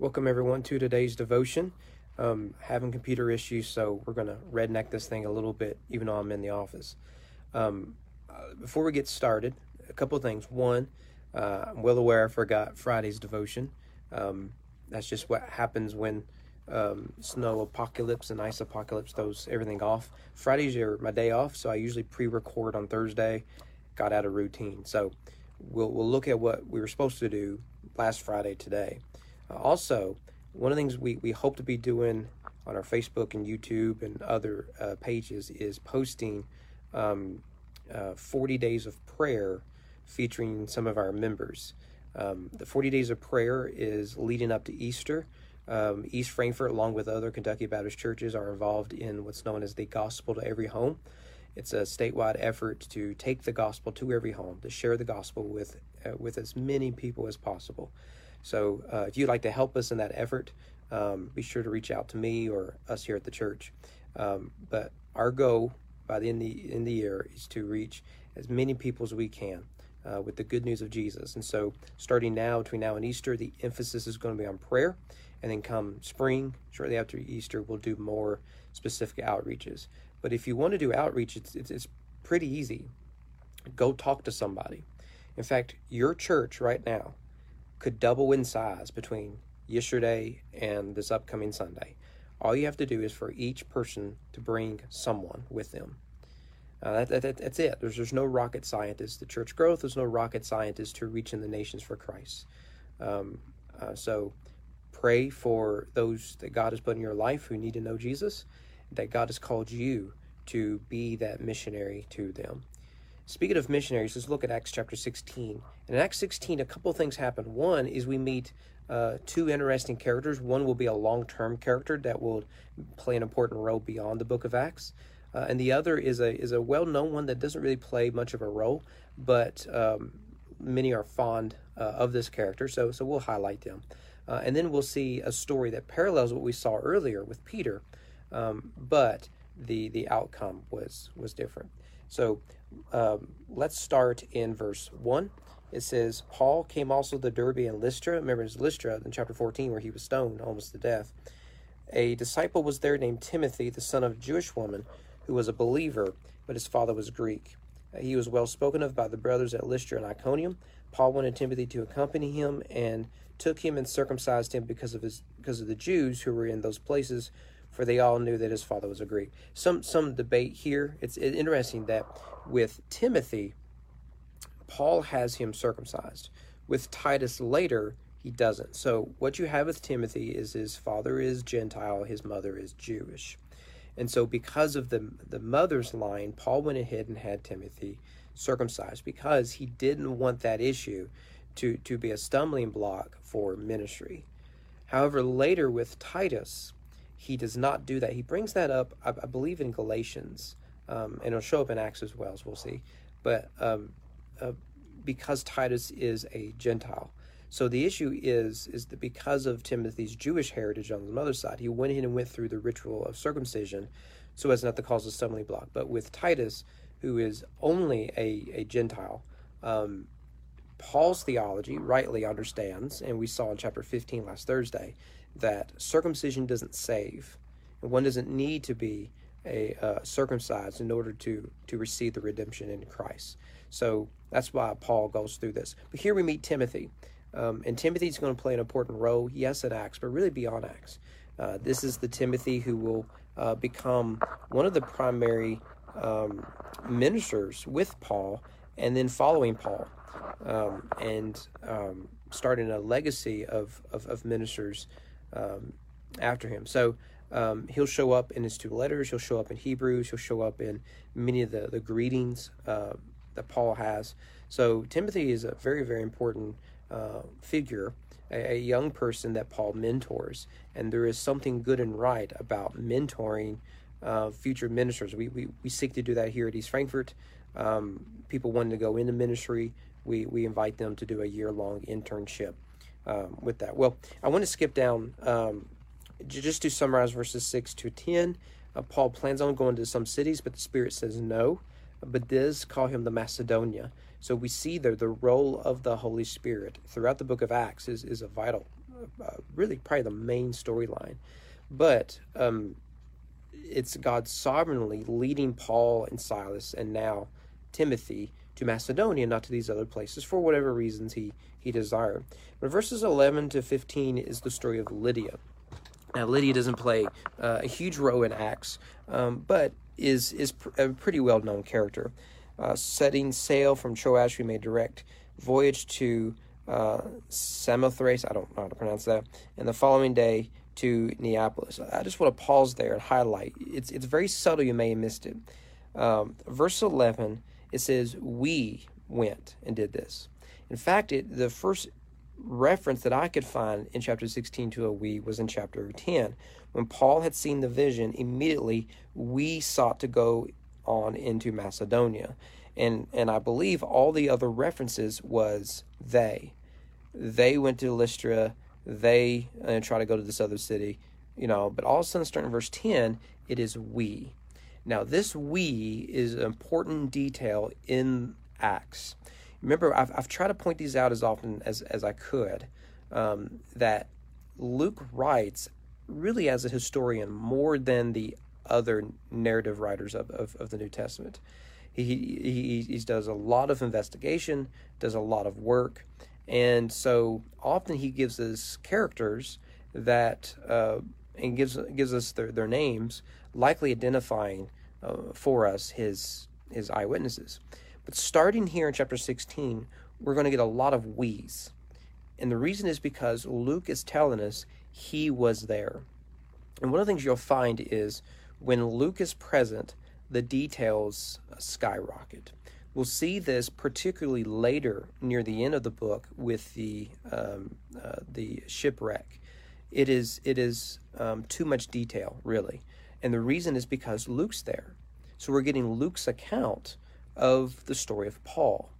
Welcome everyone to today's devotion. Um, having computer issues, so we're going to redneck this thing a little bit, even though I'm in the office. Um, uh, before we get started, a couple of things. One, uh, I'm well aware I forgot Friday's devotion. Um, that's just what happens when um, snow apocalypse and ice apocalypse throws everything off. Fridays are my day off, so I usually pre-record on Thursday. Got out of routine, so we'll we'll look at what we were supposed to do last Friday today. Uh, also, one of the things we, we hope to be doing on our Facebook and YouTube and other uh, pages is posting um, uh, 40 days of prayer featuring some of our members. Um, the 40 days of prayer is leading up to Easter. Um, East Frankfort, along with other Kentucky Baptist churches, are involved in what's known as the Gospel to Every Home. It's a statewide effort to take the gospel to every home, to share the gospel with uh, with as many people as possible. So, uh, if you'd like to help us in that effort, um, be sure to reach out to me or us here at the church. Um, but our goal by the end of the, end of the year is to reach as many people as we can uh, with the good news of Jesus. And so, starting now, between now and Easter, the emphasis is going to be on prayer. And then come spring, shortly after Easter, we'll do more specific outreaches. But if you want to do outreach, it's, it's, it's pretty easy. Go talk to somebody. In fact, your church right now could double in size between yesterday and this upcoming Sunday. All you have to do is for each person to bring someone with them. Uh, that, that, that's it. There's, there's no rocket scientist to church growth. There's no rocket scientist to reaching the nations for Christ. Um, uh, so pray for those that God has put in your life who need to know Jesus, that God has called you to be that missionary to them. Speaking of missionaries, let's look at Acts chapter 16. And In Acts 16, a couple things happen. One is we meet uh, two interesting characters. One will be a long term character that will play an important role beyond the book of Acts. Uh, and the other is a is a well known one that doesn't really play much of a role, but um, many are fond uh, of this character, so so we'll highlight them. Uh, and then we'll see a story that parallels what we saw earlier with Peter, um, but the the outcome was was different. So um, let's start in verse one. It says, Paul came also to Derbe and Lystra. Remember, it's Lystra in chapter 14 where he was stoned almost to death. A disciple was there named Timothy, the son of a Jewish woman, who was a believer, but his father was Greek. He was well spoken of by the brothers at Lystra and Iconium. Paul wanted Timothy to accompany him and took him and circumcised him because of his because of the Jews who were in those places for they all knew that his father was a Greek. Some some debate here. It's interesting that with Timothy, Paul has him circumcised. With Titus later, he doesn't. So what you have with Timothy is his father is Gentile, his mother is Jewish. And so because of the the mother's line, Paul went ahead and had Timothy circumcised because he didn't want that issue to, to be a stumbling block for ministry. However, later with Titus, he does not do that. He brings that up, I, I believe, in Galatians, um, and it'll show up in Acts as well, as we'll see. But um, uh, because Titus is a Gentile, so the issue is is that because of Timothy's Jewish heritage on his mother's side, he went in and went through the ritual of circumcision, so as not to cause a stumbling block. But with Titus, who is only a, a Gentile, um, Paul's theology rightly understands, and we saw in chapter 15 last Thursday, that circumcision doesn't save. And one doesn't need to be a uh, circumcised in order to to receive the redemption in Christ. So that's why Paul goes through this. But here we meet Timothy, um, and Timothy's going to play an important role, yes, in Acts, but really beyond Acts. Uh, this is the Timothy who will uh, become one of the primary um, ministers with Paul, and then following Paul, um, and um, starting a legacy of of, of ministers um, after him. So um, he'll show up in his two letters. He'll show up in Hebrews. He'll show up in many of the the greetings uh, that Paul has. So Timothy is a very very important uh, figure, a, a, young person that Paul mentors, and there is something good and right about mentoring. Uh, future ministers. We, we, we seek to do that here at East Frankfort. Um, people wanting to go into ministry, we, we invite them to do a year long internship um, with that. Well, I want to skip down um, just to summarize verses 6 to 10. Uh, Paul plans on going to some cities, but the Spirit says no, but does call him the Macedonia. So we see there the role of the Holy Spirit throughout the book of Acts is, is a vital uh, really probably the main storyline. But um, it's God sovereignly leading Paul and Silas and now Timothy to Macedonia, not to these other places, for whatever reasons he, he desired. But verses 11 to 15 is the story of Lydia. Now, Lydia doesn't play uh, a huge role in Acts, um, but is, is pr- a pretty well known character. Uh, setting sail from Troas, we made direct voyage to uh, Samothrace, I don't know how to pronounce that, and the following day to Neapolis. I just want to pause there and highlight. It's it's very subtle. You may have missed it. Um, verse eleven. It says, "We went and did this." In fact, it the first reference that I could find in chapter 16 to a we was in chapter 10. When Paul had seen the vision, immediately we sought to go on into Macedonia. And and I believe all the other references was they. They went to Lystra, they uh, try to go to this other city, you know, but all of a sudden starting in verse 10, it is we. Now this we is an important detail in Acts. Remember, I've, I've tried to point these out as often as, as I could, um, that Luke writes really as a historian more than the other narrative writers of, of, of the New Testament. He, he, he does a lot of investigation, does a lot of work, and so often he gives us characters that uh, and gives gives us their, their names, likely identifying uh, for us his his eyewitnesses. But starting here in chapter 16, we're going to get a lot of we's. And the reason is because Luke is telling us he was there. And one of the things you'll find is when Luke is present, the details skyrocket. We'll see this particularly later near the end of the book with the um, uh, the shipwreck. It is it is um, too much detail, really, and the reason is because Luke's there. So we're getting Luke's account of the story of Paul.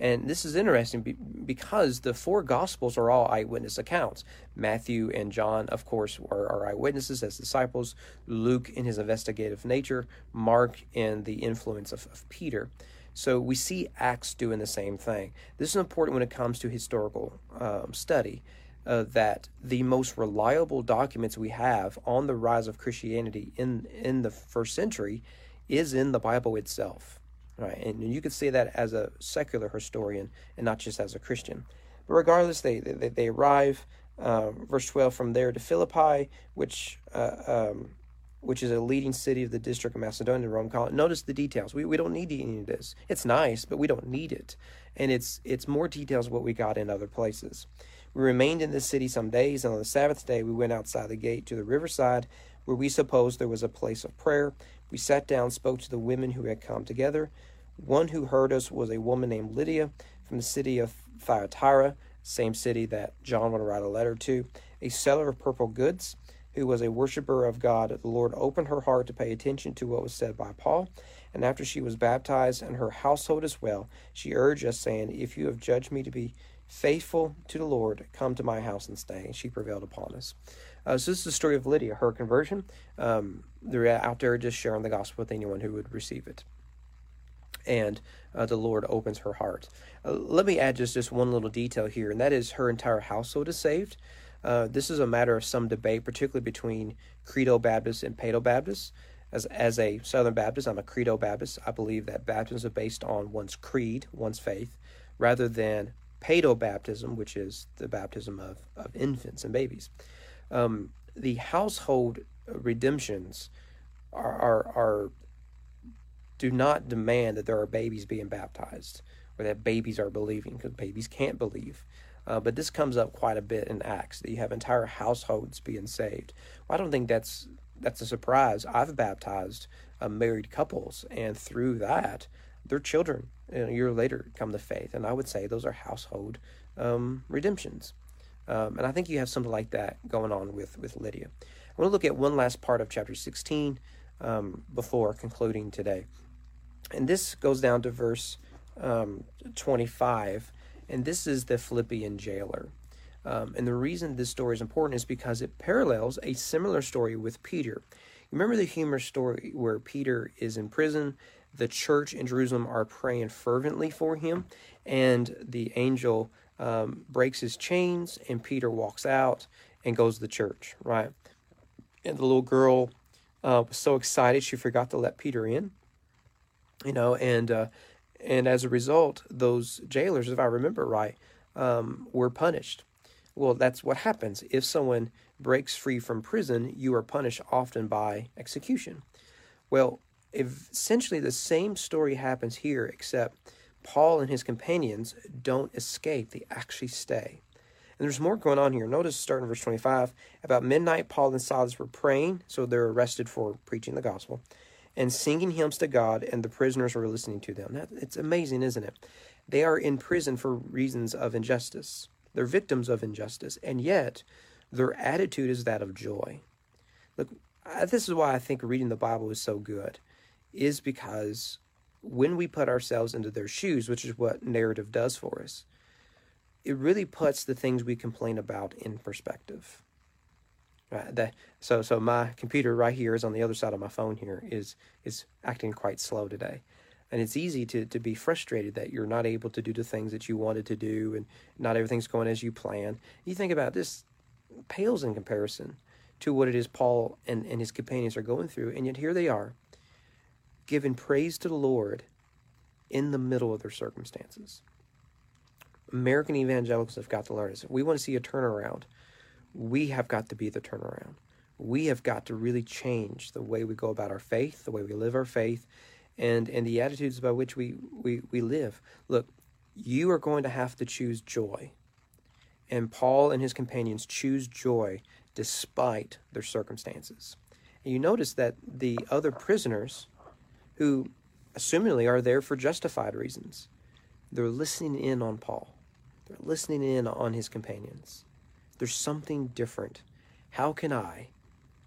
And this is interesting because the four Gospels are all eyewitness accounts. Matthew and John, of course, are, are, eyewitnesses as disciples. Luke, in his investigative nature. Mark, in the influence of, of Peter. So we see Acts doing the same thing. This is important when it comes to historical um, study. Uh, that the most reliable documents we have on the rise of Christianity in in the first century is in the Bible itself. Right, and you could say that as a secular historian and not just as a Christian. But regardless, they they, they arrive. Um, verse twelve from there to Philippi, which uh, um, which is a leading city of the district of Macedonia, Rome colony. Notice the details. We we don't need any of this. It's nice, but we don't need it, and it's it's more details what we got in other places. We remained in this city some days, and on the Sabbath day we went outside the gate to the riverside, where we supposed there was a place of prayer. We sat down, spoke to the women who had come together. One who heard us was a woman named Lydia from the city of Thyatira, same city that John would write a letter to, a seller of purple goods, who was a worshiper of God. The Lord opened her heart to pay attention to what was said by Paul. And after she was baptized, and her household as well, she urged us, saying, If you have judged me to be faithful to the Lord, come to my house and stay. And she prevailed upon us. Uh, so this is the story of Lydia, her conversion. Um, they're out there just sharing the gospel with anyone who would receive it. And uh, the Lord opens her heart. Uh, let me add just, just one little detail here, and that is her entire household is saved. Uh, this is a matter of some debate, particularly between Credo Baptists and Paedo Baptists. As, as a Southern Baptist, I'm a Credo Baptist. I believe that baptism are based on one's creed, one's faith, rather than Paedo baptism, which is the baptism of, of infants and babies. Um, the household redemptions are, are, are do not demand that there are babies being baptized or that babies are believing because babies can't believe. Uh, but this comes up quite a bit in Acts that you have entire households being saved. Well, I don't think that's that's a surprise. I've baptized uh, married couples, and through that, their children you know, a year later come to faith. And I would say those are household um, redemptions. Um, and I think you have something like that going on with, with Lydia. I want to look at one last part of chapter 16 um, before concluding today. And this goes down to verse um, 25, and this is the Philippian jailer. Um, and the reason this story is important is because it parallels a similar story with Peter. Remember the humor story where Peter is in prison, the church in Jerusalem are praying fervently for him, and the angel um, breaks his chains, and Peter walks out and goes to the church, right? And the little girl uh, was so excited she forgot to let Peter in, you know, and uh, and as a result, those jailers, if I remember right, um, were punished. Well, that's what happens if someone breaks free from prison. You are punished often by execution. Well, essentially the same story happens here, except Paul and his companions don't escape, they actually stay. And there's more going on here. Notice starting in verse 25. About midnight, Paul and Silas were praying, so they're arrested for preaching the gospel, and singing hymns to God, and the prisoners were listening to them. That, it's amazing, isn't it? They are in prison for reasons of injustice. They're victims of injustice, and yet their attitude is that of joy. Look, this is why I think reading the Bible is so good, is because when we put ourselves into their shoes, which is what narrative does for us, it really puts the things we complain about in perspective. Uh, right. That, so so my computer right here is on the other side of my phone here is is acting quite slow today. And it's easy to, to be frustrated that you're not able to do the things that you wanted to do and not everything's going as you plan. You think about this pales in comparison to what it is Paul and, and his companions are going through. And yet here they are, giving praise to the Lord in the middle of their circumstances. American evangelicals have got to learn this. If we want to see a turnaround, we have got to be the turnaround. We have got to really change the way we go about our faith, the way we live our faith, and, and the attitudes by which we, we, we live. Look, you are going to have to choose joy. And Paul and his companions choose joy despite their circumstances. And you notice that the other prisoners, who assumingly are there for justified reasons, they're listening in on Paul. They're listening in on his companions. There's something different. How can I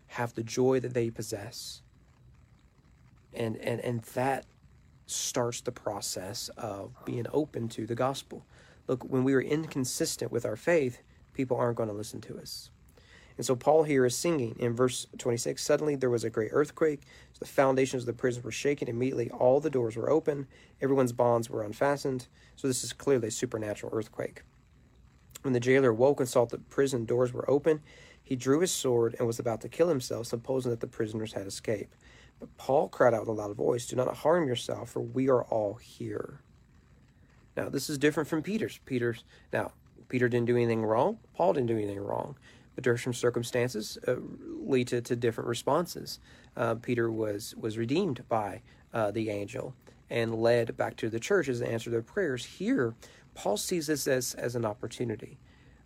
have the joy that they possess? And and and that starts the process of being open to the gospel. Look, when we are inconsistent with our faith, people aren't going to listen to us. And so Paul here is singing in verse 26 Suddenly there was a great earthquake. So the foundations of the prison were shaken. Immediately all the doors were open. Everyone's bonds were unfastened. So this is clearly a supernatural earthquake. When the jailer woke and saw that the prison doors were open, he drew his sword and was about to kill himself, supposing that the prisoners had escaped. But Paul cried out with a loud voice, Do not harm yourself, for we are all here. Now, this is different from Peter's. Peter's now, Peter didn't do anything wrong. Paul didn't do anything wrong but different circumstances uh, lead to, to different responses. Uh, Peter was was redeemed by uh, the angel and led back to the church as an answer to their prayers. Here, Paul sees this as, as an opportunity,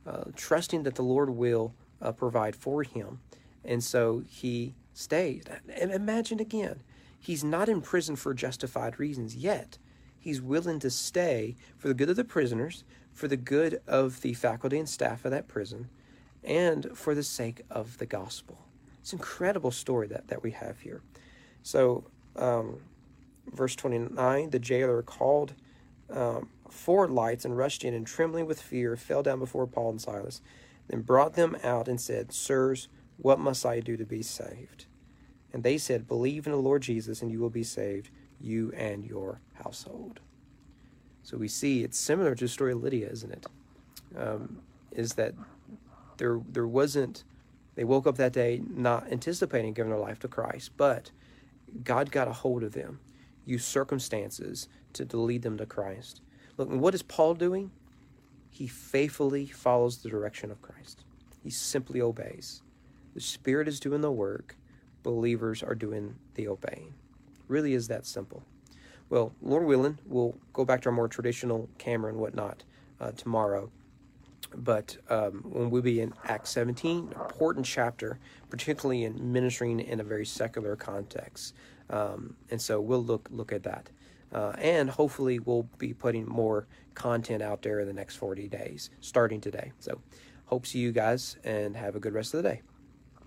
uh, trusting that the Lord will uh, provide for him. And so he stays. And imagine again, he's not in prison for justified reasons, yet he's willing to stay for the good of the prisoners, for the good of the faculty and staff of that prison, and for the sake of the gospel. It's an incredible story that, that we have here. So, um, verse 29 the jailer called um, for lights and rushed in, and trembling with fear, fell down before Paul and Silas, then brought them out and said, Sirs, what must I do to be saved? And they said, Believe in the Lord Jesus, and you will be saved, you and your household. So we see it's similar to the story of Lydia, isn't it? Um, is that there there wasn't they woke up that day not anticipating giving their life to Christ, but God got a hold of them, used circumstances to, to lead them to Christ. Look, what is Paul doing? He faithfully follows the direction of Christ. He simply obeys. The Spirit is doing the work, believers are doing the obeying. Really is that simple. Well, Lord willing, we'll go back to our more traditional camera and whatnot uh, tomorrow but um, when we'll be in Acts 17, important chapter, particularly in ministering in a very secular context. Um, and so we'll look look at that. Uh, and hopefully we'll be putting more content out there in the next 40 days, starting today. So hope see you guys and have a good rest of the day.